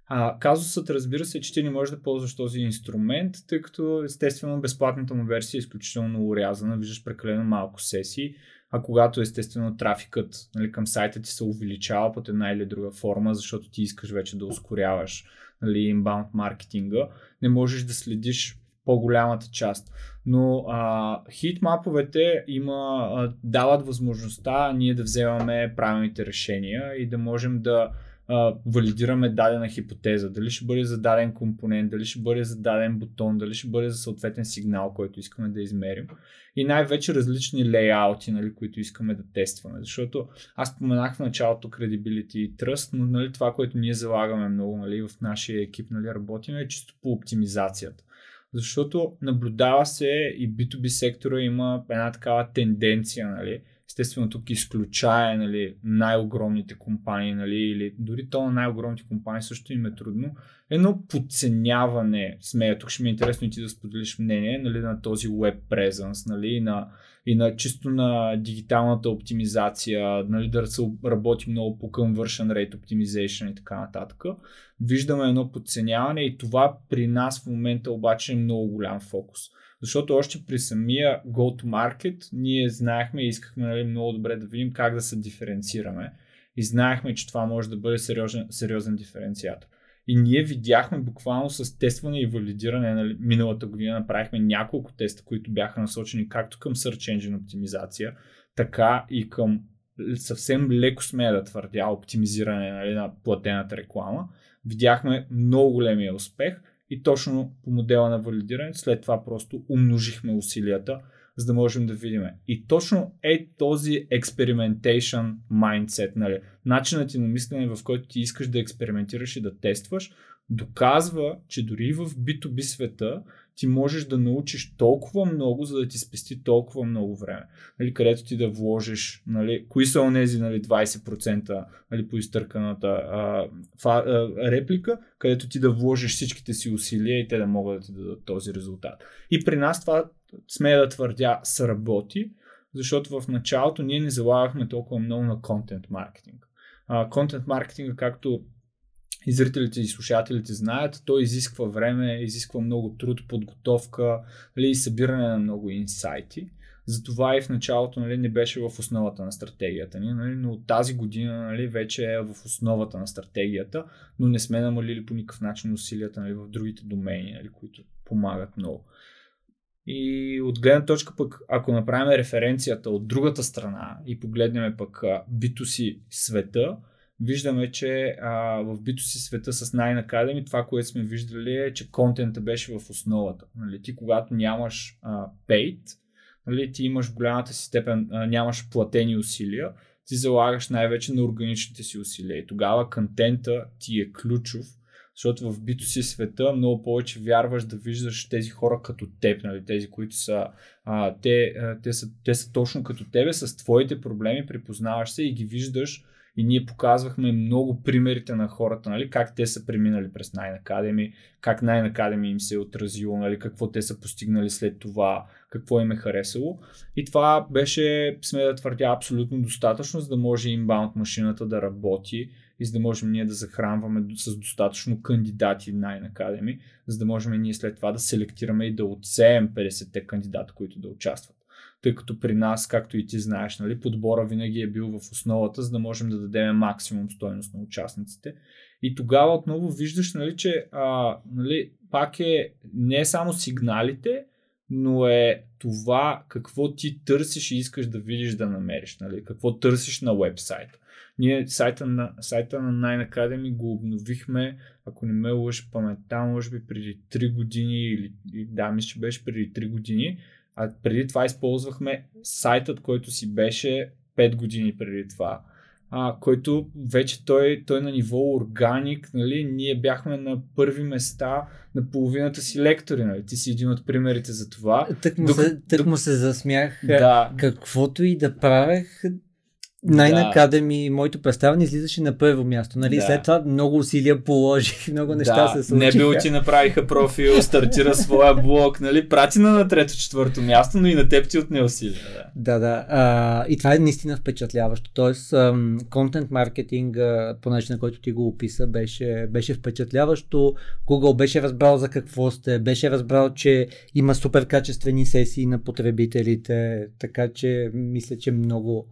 А, казусът разбира се, че ти не можеш да ползваш този инструмент, тъй като естествено безплатната му версия е изключително урязана, виждаш прекалено малко сесии, а когато естествено трафикът нали, към сайта ти се увеличава под една или друга форма, защото ти искаш вече да ускоряваш нали, inbound маркетинга, не можеш да следиш по-голямата част. Но а, хитмаповете има, а, дават възможността ние да вземаме правилните решения и да можем да а, валидираме дадена хипотеза. Дали ще бъде за даден компонент, дали ще бъде за даден бутон, дали ще бъде за съответен сигнал, който искаме да измерим. И най-вече различни лейаути, нали, които искаме да тестваме. Защото аз споменах в началото credibility и trust, но нали, това, което ние залагаме много нали, в нашия екип, нали, работим е чисто по оптимизацията. Защото наблюдава се и B2B сектора има една такава тенденция, нали, естествено тук изключая нали, най-огромните компании, нали, или дори то на най-огромните компании също им е трудно, едно подценяване, смея, тук ще ми е интересно и ти да споделиш мнение, нали, на този web presence, нали, на, и на чисто на дигиталната оптимизация, нали, да се работи много по conversion rate optimization и така нататък. Виждаме едно подценяване и това при нас в момента обаче е много голям фокус. Защото още при самия go-to-market ние знаехме и искахме нали, много добре да видим как да се диференцираме. И знаехме, че това може да бъде сериозен, сериозен диференциатор. И ние видяхме буквално с тестване и валидиране. Нали, миналата година направихме няколко теста, които бяха насочени както към Search Engine оптимизация, така и към съвсем леко смея да твърдя оптимизиране нали, на платената реклама. Видяхме много големия успех – и точно по модела на валидирането след това просто умножихме усилията, за да можем да видим. И точно е този experimentation mindset, нали? начинът ти на мислене, в който ти искаш да експериментираш и да тестваш, доказва, че дори в B2B света ти можеш да научиш толкова много, за да ти спести толкова много време. Нали, където ти да вложиш, нали, кои са онези нали, 20% нали, по изтърканата а, фа, а, реплика, където ти да вложиш всичките си усилия и те да могат да ти дадат този резултат. И при нас това, смея да твърдя, сработи, защото в началото ние не залагахме толкова много на контент маркетинг. Контент маркетинга, както и зрителите и слушателите знаят, той изисква време, изисква много труд, подготовка нали, и събиране на много инсайти. Затова и в началото нали, не беше в основата на стратегията ни, нали, но от тази година нали, вече е в основата на стратегията, но не сме намалили по никакъв начин усилията нали, в другите домени, нали, които помагат много. И от гледна точка пък, ако направим референцията от другата страна и погледнем пък B2C света, виждаме, че а, в бито си света с Nine Academy това, което сме виждали е, че контента беше в основата. Нали, ти когато нямаш а, paid, нали, ти имаш в голямата си степен, а, нямаш платени усилия, ти залагаш най-вече на органичните си усилия. И тогава контента ти е ключов, защото в бито си света много повече вярваш да виждаш тези хора като теб, нали, тези, които са, а, те, а, те, са, те са точно като тебе, с твоите проблеми, припознаваш се и ги виждаш и ние показвахме много примерите на хората, нали, как те са преминали през Nine Academy, как Nine Academy им се е отразило, нали, какво те са постигнали след това, какво им е харесало. И това беше, сме да твърдя, абсолютно достатъчно, за да може inbound машината да работи и за да можем ние да захранваме с достатъчно кандидати в Nine Academy, за да можем ние след това да селектираме и да отсеем 50-те кандидати, които да участват тъй като при нас, както и ти знаеш, нали, подбора винаги е бил в основата, за да можем да дадем максимум стойност на участниците. И тогава отново виждаш, нали, че а, нали, пак е не само сигналите, но е това какво ти търсиш и искаш да видиш да намериш, нали, какво търсиш на вебсайта. Ние сайта на, сайта на Nine Academy го обновихме, ако не ме лъжи паметта, може би преди 3 години или да, мисля, че беше преди 3 години а преди това използвахме сайтът, който си беше 5 години преди това. А, който вече той, той на ниво органик, нали, ние бяхме на първи места на половината си лектори. Нали. Ти си един от примерите за това. Тък му, Док... се, тък му се засмях. Да. Каквото и да правех, най-накаде ми моето представяне излизаше на първо място. Нали? Да. След това много усилия положих, много неща да. се случиха. Не бил ти направиха профил, стартира своя блог, нали? прати на трето-четвърто място, но и на теб ти отне усилия. Да, да. да. А, и това е наистина впечатляващо. Тоест, контент маркетинг, по начин на който ти го описа, беше, беше впечатляващо. Google беше разбрал за какво сте, беше разбрал, че има супер качествени сесии на потребителите, така че мисля, че много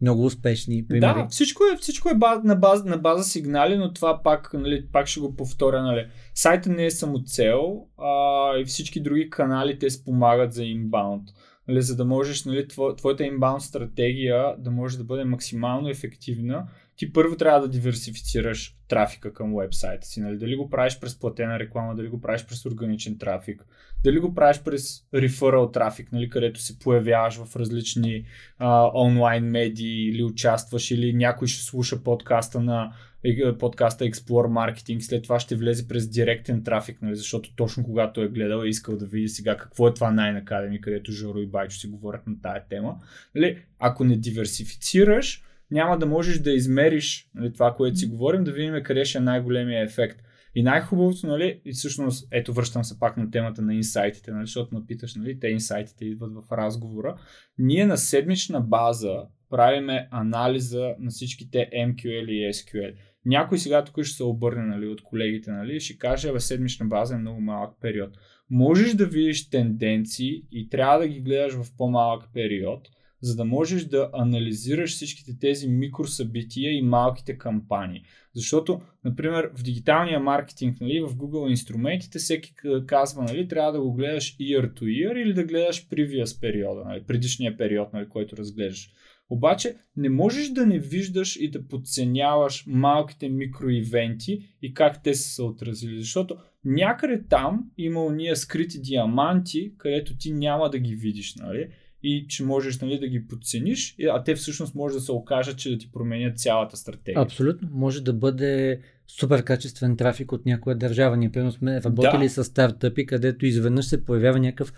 много успешни примери. Да, всичко е, всичко е баз, на, база, на база сигнали, но това пак, нали, пак ще го повторя. Нали. Сайта не е самоцел а, и всички други канали те спомагат за инбаунд. Нали, за да можеш, нали, твоята инбаунд стратегия да може да бъде максимално ефективна, ти първо трябва да диверсифицираш трафика към вебсайта си. Нали? Дали го правиш през платена реклама, дали го правиш през органичен трафик, дали го правиш през referral трафик, нали? където се появяваш в различни а, онлайн медии или участваш или някой ще слуша подкаста на е, подкаста Explore Marketing, след това ще влезе през директен трафик, нали, защото точно когато е гледал е искал да види сега какво е това най Academy, където Жоро и Байчо си говорят на тая тема. Нали, ако не диверсифицираш, няма да можеш да измериш нали, това, което си говорим, да видим къде ще е най-големия ефект. И най-хубавото, нали, и всъщност, ето връщам се пак на темата на инсайтите, нали, защото ме питаш, нали, те инсайтите идват в разговора. Ние на седмична база правиме анализа на всичките MQL и SQL. Някой сега тук ще се обърне нали, от колегите, нали, ще каже, бе, седмична база е много малък период. Можеш да видиш тенденции и трябва да ги гледаш в по-малък период, за да можеш да анализираш всичките тези микросъбития и малките кампании. Защото, например, в дигиталния маркетинг, нали, в Google инструментите, всеки казва, нали, трябва да го гледаш year to year или да гледаш previous периода, нали, предишния период, нали, който разглеждаш. Обаче не можеш да не виждаш и да подценяваш малките микроивенти и как те са се отразили, защото някъде там има уния скрити диаманти, където ти няма да ги видиш, нали? И че можеш нали, да ги подцениш, а те всъщност може да се окажат, че да ти променят цялата стратегия. Абсолютно. Може да бъде супер качествен трафик от някоя държава. Ние, примерно, сме работили да. с стартъпи, където изведнъж се появява някакъв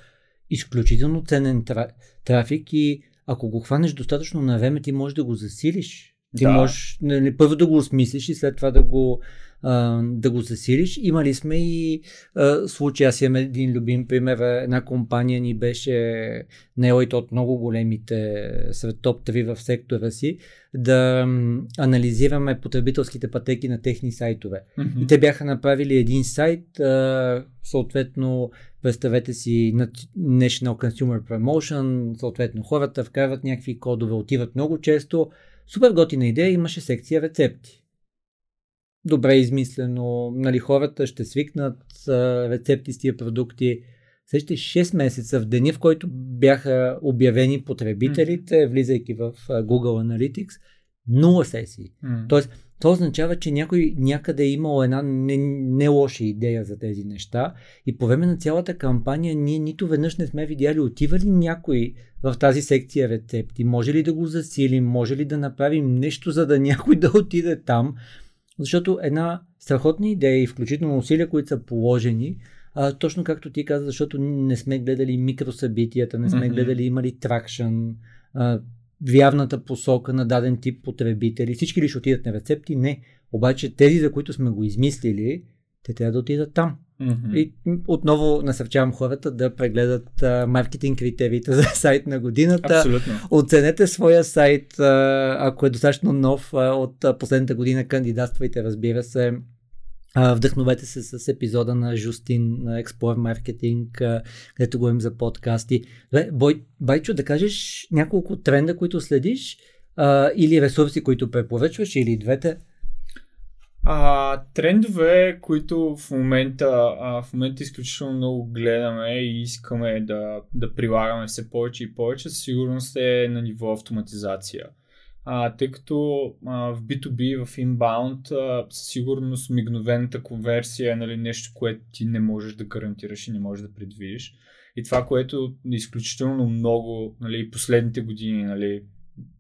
изключително ценен трафик и ако го хванеш достатъчно на време, ти можеш да го засилиш. Ти да. можеш нали, първо да го осмислиш и след това да го, а, да го засилиш. Имали сме и а, случаи, аз имам един любим пример, една компания ни беше наела от много големите сред топ 3 в сектора си, да анализираме потребителските пътеки на техни сайтове. Mm-hmm. И те бяха направили един сайт, а, съответно представете си National Consumer Promotion, съответно хората вкарват някакви кодове, отиват много често. Супер готина идея, имаше секция рецепти. Добре измислено, нали, хората ще свикнат а, рецепти с тия продукти. Следващите 6 месеца в деня, в който бяха обявени потребителите, mm. влизайки в Google Analytics, нула сесии. Mm. Тоест, това означава, че някой някъде е имал една не, не лоша идея за тези неща и по време на цялата кампания ние нито веднъж не сме видяли отива ли някой в тази секция рецепти, може ли да го засилим, може ли да направим нещо, за да някой да отиде там, защото една страхотна идея и включително усилия, които са положени, а, точно както ти каза, защото не сме гледали микросъбитията, не сме mm-hmm. гледали има ли тракшн, вярната посока на даден тип потребители. Всички ли ще отидат на рецепти? Не. Обаче тези, за които сме го измислили, те трябва да отидат там. Mm-hmm. И отново насърчавам хората да прегледат а, маркетинг критериите за сайт на годината. Абсолютно. Оценете своя сайт, а, ако е достатъчно нов а, от а, последната година, кандидатствайте, разбира се. А, вдъхновете се с епизода на Жустин на Explore Marketing, където говорим за подкасти. Бой, Байчо, да кажеш няколко тренда, които следиш а, или ресурси, които препоръчваш, или двете? А, трендове, които в момента, а, в момента изключително много гледаме и искаме да, да прилагаме все повече и повече, със сигурност е на ниво автоматизация а, тъй като а, в B2B, в Inbound, със сигурност мигновената конверсия е нали, нещо, което ти не можеш да гарантираш и не можеш да предвидиш. И това, което изключително много, нали, последните години, нали,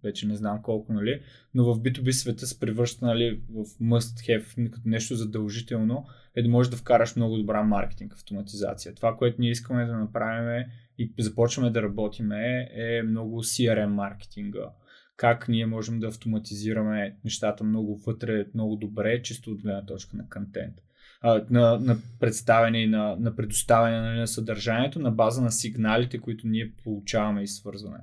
вече не знам колко, нали, но в B2B света се превръща нали, в must have, като нещо задължително, е да можеш да вкараш много добра маркетинг, автоматизация. Това, което ние искаме да направим и започваме да работиме е много CRM маркетинга как ние можем да автоматизираме нещата много вътре, много добре, чисто от гледна точка на контент. на, на представяне и на, на предоставяне на съдържанието на база на сигналите, които ние получаваме и свързваме.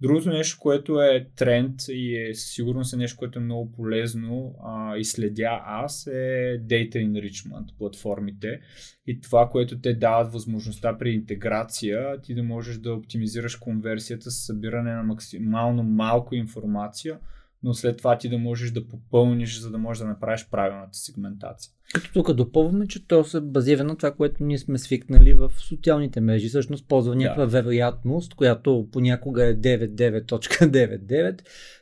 Другото нещо, което е тренд и е със сигурност е нещо, което е много полезно а, и следя аз е Data Enrichment платформите и това, което те дават възможността при интеграция, ти да можеш да оптимизираш конверсията с събиране на максимално малко информация, но след това ти да можеш да попълниш, за да можеш да направиш правилната сегментация. Като тук допълваме, че то се базира на това, което ние сме свикнали в социалните мрежи. Всъщност ползва някаква да. вероятност, която понякога е 99.99,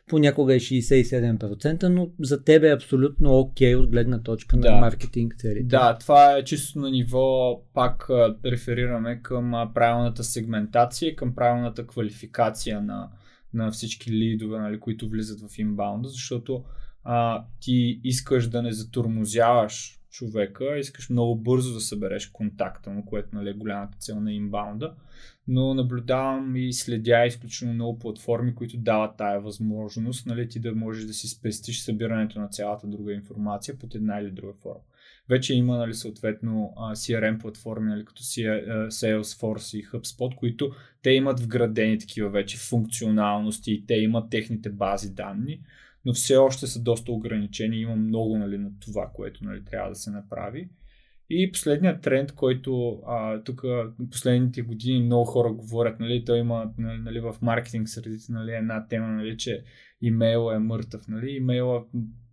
понякога е 67%, но за теб е абсолютно окей okay от гледна точка да. на маркетинг целите. Да, това е чисто на ниво, пак реферираме към правилната сегментация, към правилната квалификация на, на всички лидове, нали, които влизат в инбаунда, защото а, ти искаш да не затормозяваш човека, искаш много бързо да събереш контакта му, което нали, е голямата цел на инбаунда, но наблюдавам и следя изключително много платформи, които дават тая възможност, нали, ти да можеш да си спестиш събирането на цялата друга информация под една или друга форма. Вече има нали, съответно CRM платформи, нали, като Salesforce и HubSpot, които те имат вградени такива вече функционалности и те имат техните бази данни но все още са доста ограничени. Има много нали, на това, което нали, трябва да се направи. И последният тренд, който а, тук последните години много хора говорят, нали, той има нали, в маркетинг средите нали, една тема, нали, че имейл е мъртъв. Нали. Имейла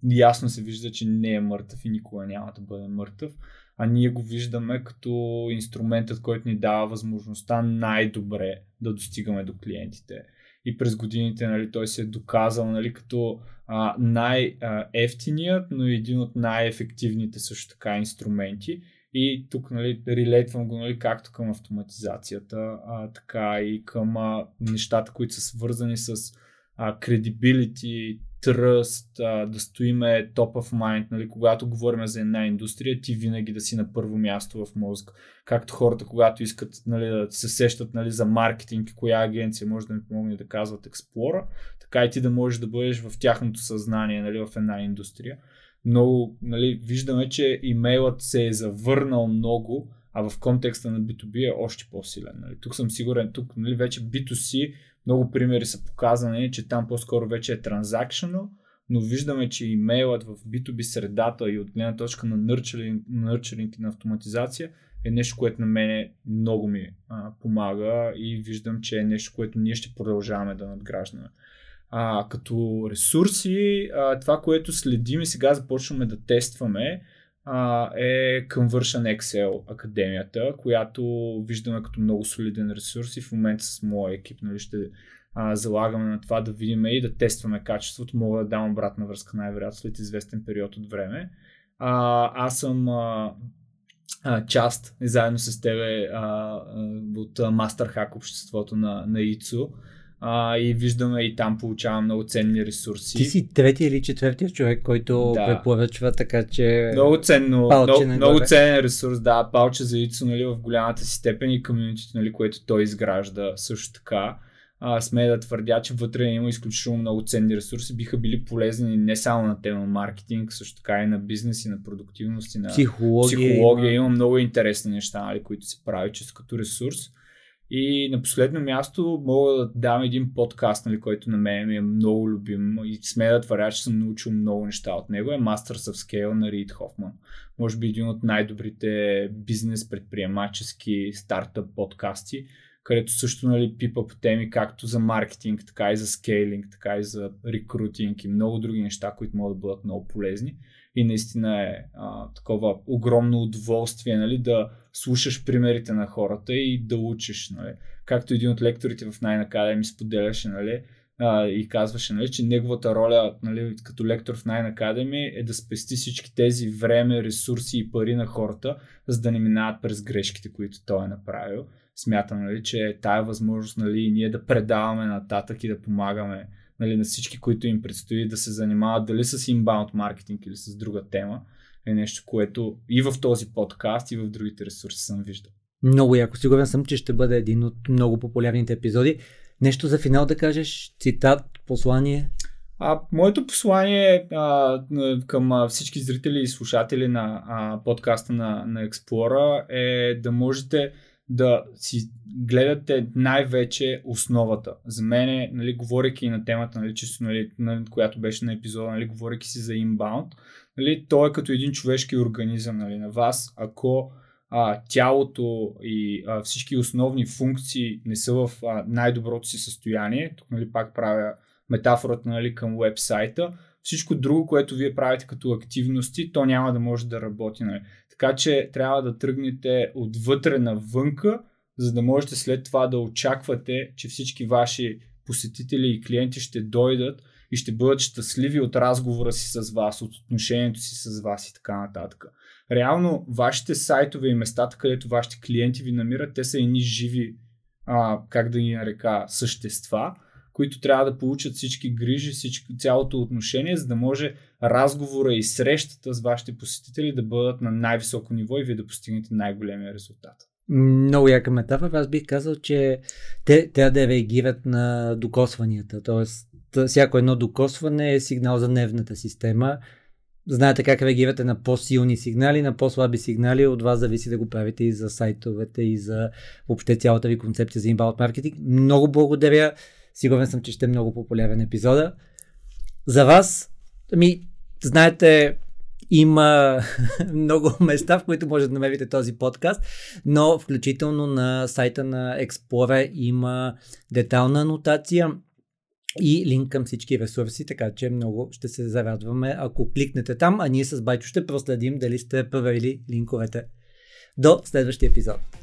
ясно се вижда, че не е мъртъв и никога няма да бъде мъртъв, а ние го виждаме като инструментът, който ни дава възможността най-добре да достигаме до клиентите. И през годините нали, той се е доказал нали, като най-ефтиният, но и един от най-ефективните също така инструменти. И тук нали, релейтвам го нали, както към автоматизацията, а, така и към а, нещата, които са свързани с а, тръст, да стоиме top of mind, нали, когато говорим за една индустрия, ти винаги да си на първо място в мозък. Както хората, когато искат нали, да се сещат нали, за маркетинг, коя агенция може да ми помогне да казват Explora, така и ти да можеш да бъдеш в тяхното съзнание нали, в една индустрия. Но нали, виждаме, че имейлът се е завърнал много, а в контекста на B2B е още по-силен. Нали. Тук съм сигурен, тук нали, вече B2C много примери са показани, че там по-скоро вече е транзакшено, но виждаме, че имейлът в B2B средата и от гледна точка на нърчеринг, и на автоматизация е нещо, което на мене много ми а, помага и виждам, че е нещо, което ние ще продължаваме да надграждаме. А, като ресурси, а, това, което следим и сега започваме да тестваме, а, е Conversion Excel академията, която виждаме като много солиден ресурс и в момента с моя екип нали, ще а, залагаме на това да видим и да тестваме качеството. Мога да дам обратна връзка най-вероятно след известен период от време. А, аз съм а, а, част, заедно с тебе, а, от Master Hack обществото на, на ИЦУ а, и виждаме и там получавам много ценни ресурси. Ти си третия или четвъртия човек, който да. препоръчва, така че... Много ценно, много, много ценен ресурс, да, палче за Ицо нали, в голямата си степен и комьюнитито, нали, което той изгражда също така. А, смея да твърдя, че вътре има изключително много ценни ресурси, биха били полезни не само на тема маркетинг, също така и на бизнес, и на продуктивност, и на психология. психология. Има много интересни неща, нали, които се прави чрез като ресурс. И на последно място мога да дам един подкаст, нали, който на мен ми е много любим и сме да твърдя, че съм научил много неща от него. Е Masters of Scale на Рид Хофман. Може би един от най-добрите бизнес предприемачески стартъп подкасти, където също нали, пипа по теми както за маркетинг, така и за скейлинг, така и за рекрутинг и много други неща, които могат да бъдат много полезни и наистина е а, такова огромно удоволствие нали, да слушаш примерите на хората и да учиш. Нали. Както един от лекторите в най-накада ми споделяше нали, и казваше, нали, че неговата роля нали, като лектор в Nine Academy е да спести всички тези време, ресурси и пари на хората, за да не минават през грешките, които той е направил. Смятам, нали, че тая възможност нали, ние да предаваме нататък и да помагаме нали, на всички, които им предстои да се занимават дали с inbound маркетинг или с друга тема, е нещо, което и в този подкаст, и в другите ресурси съм виждал. Много яко. Сигурен съм, че ще бъде един от много популярните епизоди. Нещо за финал да кажеш? Цитат, послание? А, моето послание а, към а, всички зрители и слушатели на а, подкаста на, на Explora е да можете да си гледате най-вече основата. За мен, нали, говоряки на темата, нали, чисто, нали, на, която беше на епизода, нали, говоряки си за inbound, нали, той е като един човешки организъм нали, на вас. Ако а, тялото и а, всички основни функции не са в а, най-доброто си състояние, тук нали, пак правя метафората нали, към вебсайта, всичко друго, което вие правите като активности, то няма да може да работи. Нали. Така че трябва да тръгнете отвътре навънка, за да можете след това да очаквате, че всички ваши посетители и клиенти ще дойдат и ще бъдат щастливи от разговора си с вас, от отношението си с вас и така нататък. Реално, вашите сайтове и местата, където вашите клиенти ви намират, те са едни живи, а, как да ги нарека, същества, които трябва да получат всички грижи, всички, цялото отношение, за да може разговора и срещата с вашите посетители да бъдат на най-високо ниво и вие да постигнете най-големия резултат. Много яка метафора. Аз бих казал, че те трябва да реагират на докосванията. Тоест, всяко едно докосване е сигнал за нервната система. Знаете как реагирате на по-силни сигнали, на по-слаби сигнали. От вас зависи да го правите и за сайтовете, и за въобще цялата ви концепция за inbound маркетинг. Много благодаря. Сигурен съм, че ще е много популярен епизода. За вас, ами, знаете, има много места, в които може да намерите този подкаст, но включително на сайта на Explorer има детална анотация и линк към всички ресурси, така че много ще се зарадваме, ако кликнете там, а ние с Байчо ще проследим дали сте проверили линковете. До следващия епизод.